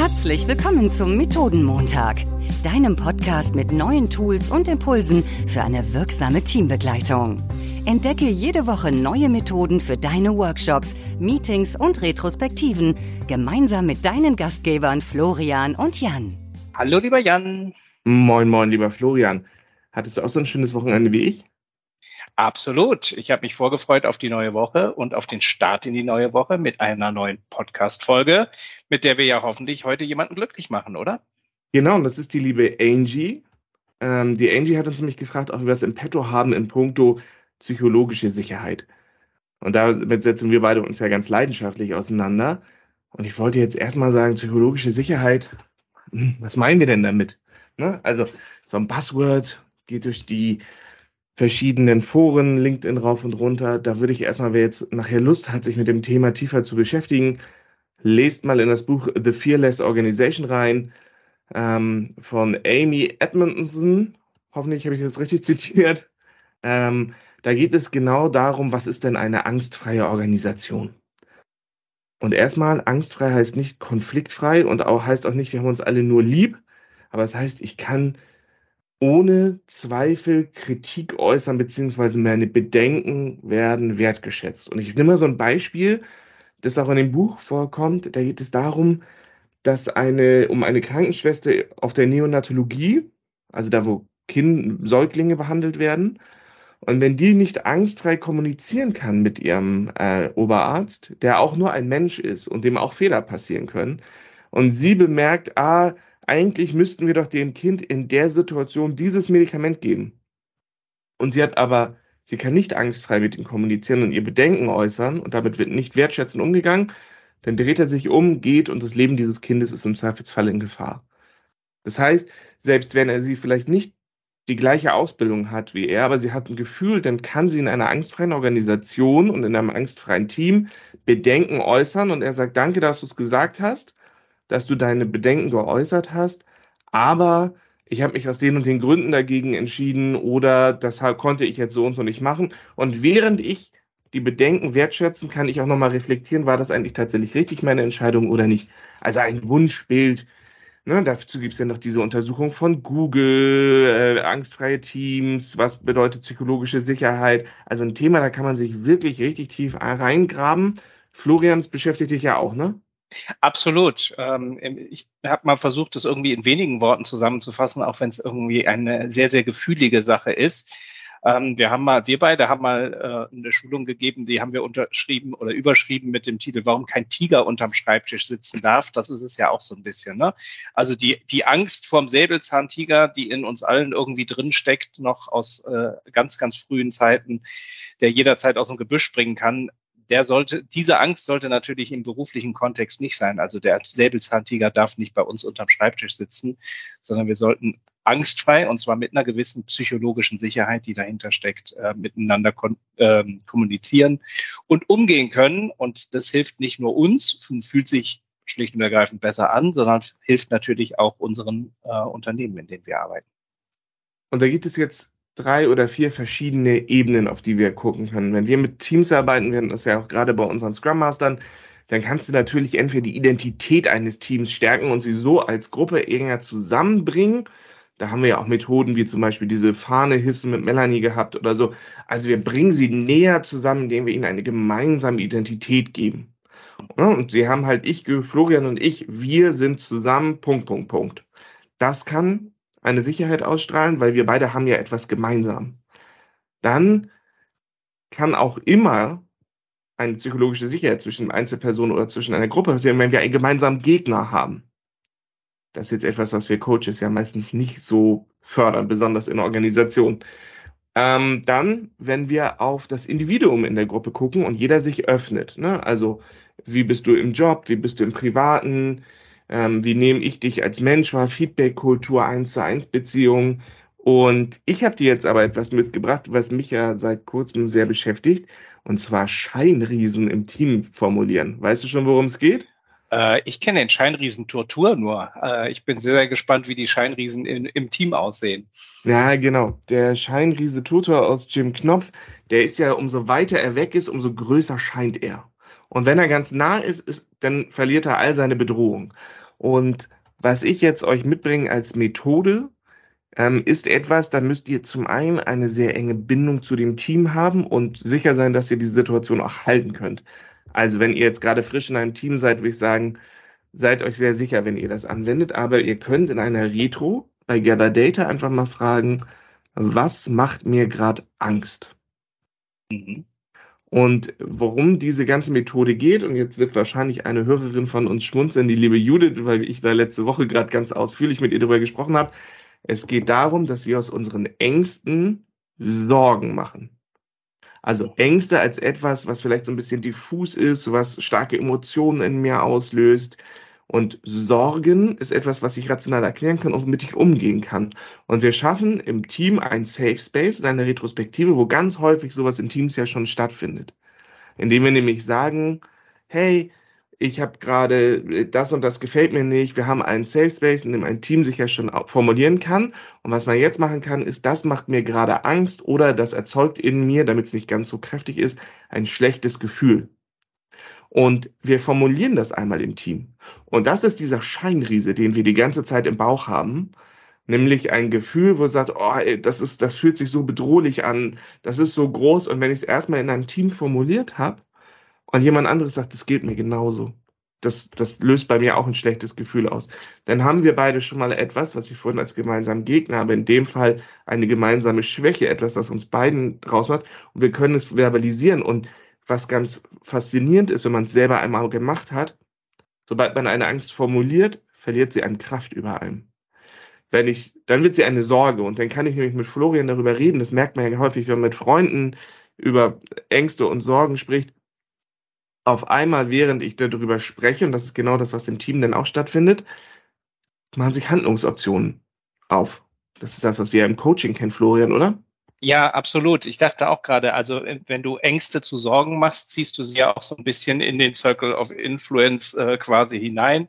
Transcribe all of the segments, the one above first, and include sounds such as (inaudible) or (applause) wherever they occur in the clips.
Herzlich willkommen zum Methodenmontag, deinem Podcast mit neuen Tools und Impulsen für eine wirksame Teambegleitung. Entdecke jede Woche neue Methoden für deine Workshops, Meetings und Retrospektiven gemeinsam mit deinen Gastgebern Florian und Jan. Hallo, lieber Jan. Moin, moin, lieber Florian. Hattest du auch so ein schönes Wochenende wie ich? Absolut. Ich habe mich vorgefreut auf die neue Woche und auf den Start in die neue Woche mit einer neuen Podcast-Folge, mit der wir ja hoffentlich heute jemanden glücklich machen, oder? Genau, und das ist die liebe Angie. Ähm, die Angie hat uns nämlich gefragt, ob wir es im Petto haben in puncto psychologische Sicherheit. Und damit setzen wir beide uns ja ganz leidenschaftlich auseinander. Und ich wollte jetzt erstmal sagen, psychologische Sicherheit, hm, was meinen wir denn damit? Ne? Also so ein Buzzword geht durch die verschiedenen Foren, LinkedIn rauf und runter. Da würde ich erstmal, wer jetzt nachher Lust hat, sich mit dem Thema tiefer zu beschäftigen, lest mal in das Buch The Fearless Organization rein ähm, von Amy Edmondson. Hoffentlich habe ich das richtig (laughs) zitiert. Ähm, da geht es genau darum, was ist denn eine angstfreie Organisation? Und erstmal, angstfrei heißt nicht konfliktfrei und auch heißt auch nicht, wir haben uns alle nur lieb, aber es heißt, ich kann ohne Zweifel Kritik äußern, beziehungsweise meine Bedenken werden wertgeschätzt. Und ich nehme mal so ein Beispiel, das auch in dem Buch vorkommt. Da geht es darum, dass eine, um eine Krankenschwester auf der Neonatologie, also da, wo kind, Säuglinge behandelt werden, und wenn die nicht angstfrei kommunizieren kann mit ihrem äh, Oberarzt, der auch nur ein Mensch ist und dem auch Fehler passieren können, und sie bemerkt, ah, eigentlich müssten wir doch dem Kind in der Situation dieses Medikament geben. Und sie hat aber, sie kann nicht angstfrei mit ihm kommunizieren und ihr Bedenken äußern und damit wird nicht wertschätzend umgegangen. Dann dreht er sich um, geht und das Leben dieses Kindes ist im Zweifelsfall in Gefahr. Das heißt, selbst wenn er sie vielleicht nicht die gleiche Ausbildung hat wie er, aber sie hat ein Gefühl, dann kann sie in einer angstfreien Organisation und in einem angstfreien Team Bedenken äußern und er sagt, danke, dass du es gesagt hast dass du deine Bedenken geäußert hast, aber ich habe mich aus den und den Gründen dagegen entschieden oder das konnte ich jetzt so und so nicht machen. Und während ich die Bedenken wertschätzen, kann ich auch nochmal reflektieren, war das eigentlich tatsächlich richtig meine Entscheidung oder nicht. Also ein Wunschbild. Ne, dazu gibt es ja noch diese Untersuchung von Google, äh, angstfreie Teams, was bedeutet psychologische Sicherheit. Also ein Thema, da kann man sich wirklich richtig tief reingraben. Florians beschäftigt dich ja auch, ne? Absolut. Ähm, ich habe mal versucht, das irgendwie in wenigen Worten zusammenzufassen, auch wenn es irgendwie eine sehr, sehr gefühlige Sache ist. Ähm, wir haben mal, wir beide haben mal äh, eine Schulung gegeben, die haben wir unterschrieben oder überschrieben mit dem Titel, warum kein Tiger unterm Schreibtisch sitzen darf. Das ist es ja auch so ein bisschen. Ne? Also die, die Angst vorm Säbelzahntiger, die in uns allen irgendwie drin steckt, noch aus äh, ganz, ganz frühen Zeiten, der jederzeit aus dem Gebüsch springen kann, der sollte, diese Angst sollte natürlich im beruflichen Kontext nicht sein. Also der Säbelzahntiger darf nicht bei uns unterm Schreibtisch sitzen, sondern wir sollten angstfrei und zwar mit einer gewissen psychologischen Sicherheit, die dahinter steckt, äh, miteinander äh, kommunizieren und umgehen können. Und das hilft nicht nur uns, fühlt sich schlicht und ergreifend besser an, sondern hilft natürlich auch unseren äh, Unternehmen, in denen wir arbeiten. Und da gibt es jetzt drei oder vier verschiedene Ebenen, auf die wir gucken können. Wenn wir mit Teams arbeiten, werden das ja auch gerade bei unseren Scrum Mastern, dann kannst du natürlich entweder die Identität eines Teams stärken und sie so als Gruppe enger zusammenbringen. Da haben wir ja auch Methoden wie zum Beispiel diese Fahne hissen mit Melanie gehabt oder so. Also wir bringen sie näher zusammen, indem wir ihnen eine gemeinsame Identität geben. und sie haben halt ich, Florian und ich, wir sind zusammen, Punkt, Punkt, Punkt. Das kann eine Sicherheit ausstrahlen, weil wir beide haben ja etwas gemeinsam. Dann kann auch immer eine psychologische Sicherheit zwischen Einzelpersonen oder zwischen einer Gruppe passieren, wenn wir einen gemeinsamen Gegner haben. Das ist jetzt etwas, was wir Coaches ja meistens nicht so fördern, besonders in Organisationen. Ähm, dann, wenn wir auf das Individuum in der Gruppe gucken und jeder sich öffnet. Ne? Also, wie bist du im Job, wie bist du im Privaten, ähm, wie nehme ich dich als Mensch wahr, Feedback-Kultur, 1 zu 1 Beziehungen. Und ich habe dir jetzt aber etwas mitgebracht, was mich ja seit kurzem sehr beschäftigt, und zwar Scheinriesen im Team formulieren. Weißt du schon, worum es geht? Äh, ich kenne den Scheinriesen Tortur nur. Äh, ich bin sehr, sehr gespannt, wie die Scheinriesen in, im Team aussehen. Ja, genau. Der Scheinriese Tortur aus Jim Knopf, der ist ja, umso weiter er weg ist, umso größer scheint er. Und wenn er ganz nah ist, ist dann verliert er all seine Bedrohung. Und was ich jetzt euch mitbringe als Methode, ähm, ist etwas, da müsst ihr zum einen eine sehr enge Bindung zu dem Team haben und sicher sein, dass ihr die Situation auch halten könnt. Also wenn ihr jetzt gerade frisch in einem Team seid, würde ich sagen, seid euch sehr sicher, wenn ihr das anwendet. Aber ihr könnt in einer Retro bei Gather Data einfach mal fragen, was macht mir gerade Angst? Mhm. Und worum diese ganze Methode geht, und jetzt wird wahrscheinlich eine Hörerin von uns schmunzeln, die liebe Judith, weil ich da letzte Woche gerade ganz ausführlich mit ihr darüber gesprochen habe. Es geht darum, dass wir aus unseren Ängsten Sorgen machen. Also Ängste als etwas, was vielleicht so ein bisschen diffus ist, was starke Emotionen in mir auslöst. Und Sorgen ist etwas, was ich rational erklären kann und womit ich umgehen kann. Und wir schaffen im Team ein Safe Space in einer Retrospektive, wo ganz häufig sowas in Teams ja schon stattfindet. Indem wir nämlich sagen, hey, ich habe gerade das und das gefällt mir nicht. Wir haben einen Safe Space, in dem ein Team sich ja schon formulieren kann. Und was man jetzt machen kann, ist, das macht mir gerade Angst oder das erzeugt in mir, damit es nicht ganz so kräftig ist, ein schlechtes Gefühl. Und wir formulieren das einmal im Team. Und das ist dieser Scheinriese, den wir die ganze Zeit im Bauch haben. Nämlich ein Gefühl, wo sagt, oh, ey, das ist, das fühlt sich so bedrohlich an, das ist so groß. Und wenn ich es erstmal in einem Team formuliert habe und jemand anderes sagt, das geht mir genauso, das, das löst bei mir auch ein schlechtes Gefühl aus. Dann haben wir beide schon mal etwas, was ich vorhin als gemeinsamen Gegner habe, in dem Fall eine gemeinsame Schwäche, etwas, was uns beiden draus macht. Und wir können es verbalisieren. Und was ganz faszinierend ist, wenn man es selber einmal gemacht hat, sobald man eine Angst formuliert, verliert sie an Kraft über einem. Wenn ich, dann wird sie eine Sorge und dann kann ich nämlich mit Florian darüber reden. Das merkt man ja häufig, wenn man mit Freunden über Ängste und Sorgen spricht. Auf einmal, während ich darüber spreche, und das ist genau das, was im Team dann auch stattfindet, machen sich Handlungsoptionen auf. Das ist das, was wir im Coaching kennen, Florian, oder? Ja, absolut. Ich dachte auch gerade, also wenn du Ängste zu Sorgen machst, ziehst du sie ja auch so ein bisschen in den Circle of Influence äh, quasi hinein.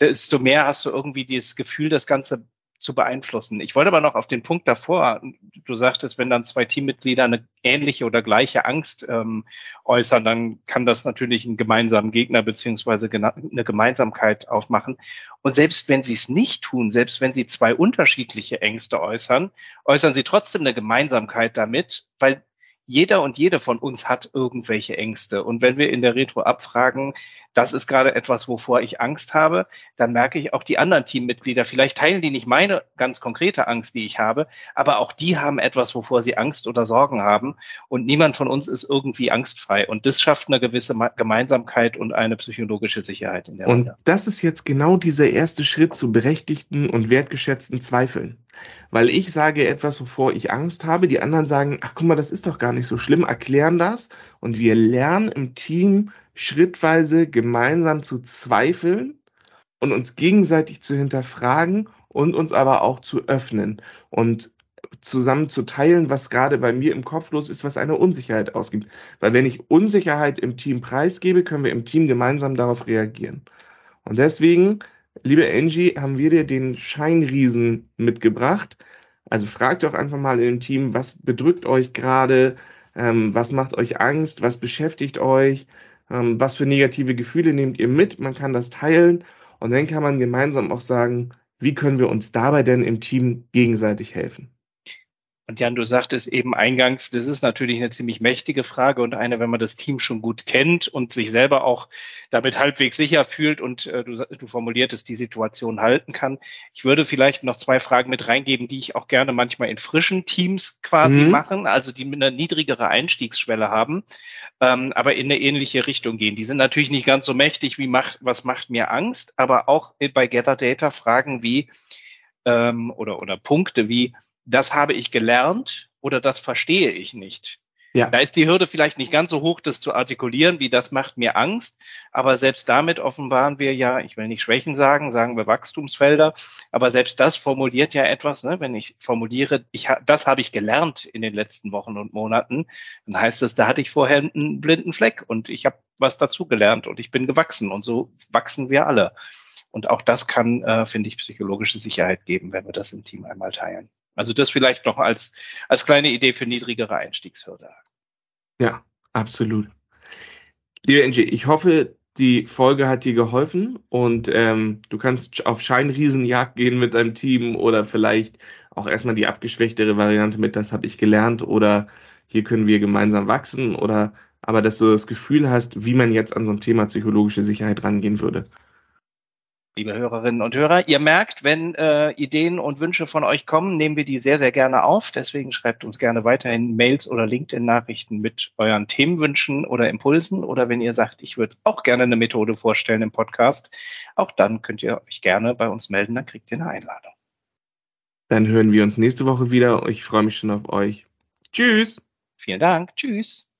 Desto mehr hast du irgendwie dieses Gefühl, das Ganze zu beeinflussen. Ich wollte aber noch auf den Punkt davor, du sagtest, wenn dann zwei Teammitglieder eine ähnliche oder gleiche Angst ähm, äußern, dann kann das natürlich einen gemeinsamen Gegner beziehungsweise eine Gemeinsamkeit aufmachen. Und selbst wenn sie es nicht tun, selbst wenn sie zwei unterschiedliche Ängste äußern, äußern sie trotzdem eine Gemeinsamkeit damit, weil jeder und jede von uns hat irgendwelche Ängste. Und wenn wir in der Retro abfragen, das ist gerade etwas, wovor ich Angst habe, dann merke ich auch die anderen Teammitglieder, vielleicht teilen die nicht meine ganz konkrete Angst, die ich habe, aber auch die haben etwas, wovor sie Angst oder Sorgen haben. Und niemand von uns ist irgendwie angstfrei. Und das schafft eine gewisse Gemeinsamkeit und eine psychologische Sicherheit in der Und Runde. das ist jetzt genau dieser erste Schritt zu berechtigten und wertgeschätzten Zweifeln. Weil ich sage etwas, wovor ich Angst habe, die anderen sagen, ach guck mal, das ist doch gar nicht so schlimm, erklären das und wir lernen im Team schrittweise gemeinsam zu zweifeln und uns gegenseitig zu hinterfragen und uns aber auch zu öffnen und zusammen zu teilen, was gerade bei mir im Kopf los ist, was eine Unsicherheit ausgibt. Weil wenn ich Unsicherheit im Team preisgebe, können wir im Team gemeinsam darauf reagieren. Und deswegen, liebe Angie, haben wir dir den Scheinriesen mitgebracht. Also fragt doch einfach mal im Team, was bedrückt euch gerade, ähm, was macht euch Angst, was beschäftigt euch, ähm, was für negative Gefühle nehmt ihr mit, man kann das teilen. Und dann kann man gemeinsam auch sagen, wie können wir uns dabei denn im Team gegenseitig helfen. Und Jan, du sagtest eben eingangs, das ist natürlich eine ziemlich mächtige Frage und eine, wenn man das Team schon gut kennt und sich selber auch damit halbwegs sicher fühlt und äh, du, du formuliertest, die Situation halten kann. Ich würde vielleicht noch zwei Fragen mit reingeben, die ich auch gerne manchmal in frischen Teams quasi mhm. machen, also die eine niedrigere Einstiegsschwelle haben, ähm, aber in eine ähnliche Richtung gehen. Die sind natürlich nicht ganz so mächtig wie macht, was macht mir Angst, aber auch bei Gather Data Fragen wie ähm, oder, oder Punkte wie, das habe ich gelernt oder das verstehe ich nicht. Ja. Da ist die Hürde vielleicht nicht ganz so hoch, das zu artikulieren, wie das macht mir Angst. Aber selbst damit offenbaren wir ja, ich will nicht Schwächen sagen, sagen wir Wachstumsfelder. Aber selbst das formuliert ja etwas, ne? wenn ich formuliere, ich, das habe ich gelernt in den letzten Wochen und Monaten, dann heißt es, da hatte ich vorher einen blinden Fleck und ich habe was dazu gelernt und ich bin gewachsen. Und so wachsen wir alle. Und auch das kann, äh, finde ich, psychologische Sicherheit geben, wenn wir das im Team einmal teilen. Also das vielleicht noch als, als kleine Idee für niedrigere Einstiegshürde. Ja, absolut. Liebe Angie, ich hoffe, die Folge hat dir geholfen und ähm, du kannst auf Scheinriesenjagd gehen mit deinem Team oder vielleicht auch erstmal die abgeschwächtere Variante mit, das habe ich gelernt oder hier können wir gemeinsam wachsen oder aber dass du das Gefühl hast, wie man jetzt an so ein Thema psychologische Sicherheit rangehen würde. Liebe Hörerinnen und Hörer, ihr merkt, wenn äh, Ideen und Wünsche von euch kommen, nehmen wir die sehr, sehr gerne auf. Deswegen schreibt uns gerne weiterhin Mails oder LinkedIn-Nachrichten mit euren Themenwünschen oder Impulsen. Oder wenn ihr sagt, ich würde auch gerne eine Methode vorstellen im Podcast, auch dann könnt ihr euch gerne bei uns melden, dann kriegt ihr eine Einladung. Dann hören wir uns nächste Woche wieder. Ich freue mich schon auf euch. Tschüss. Vielen Dank. Tschüss.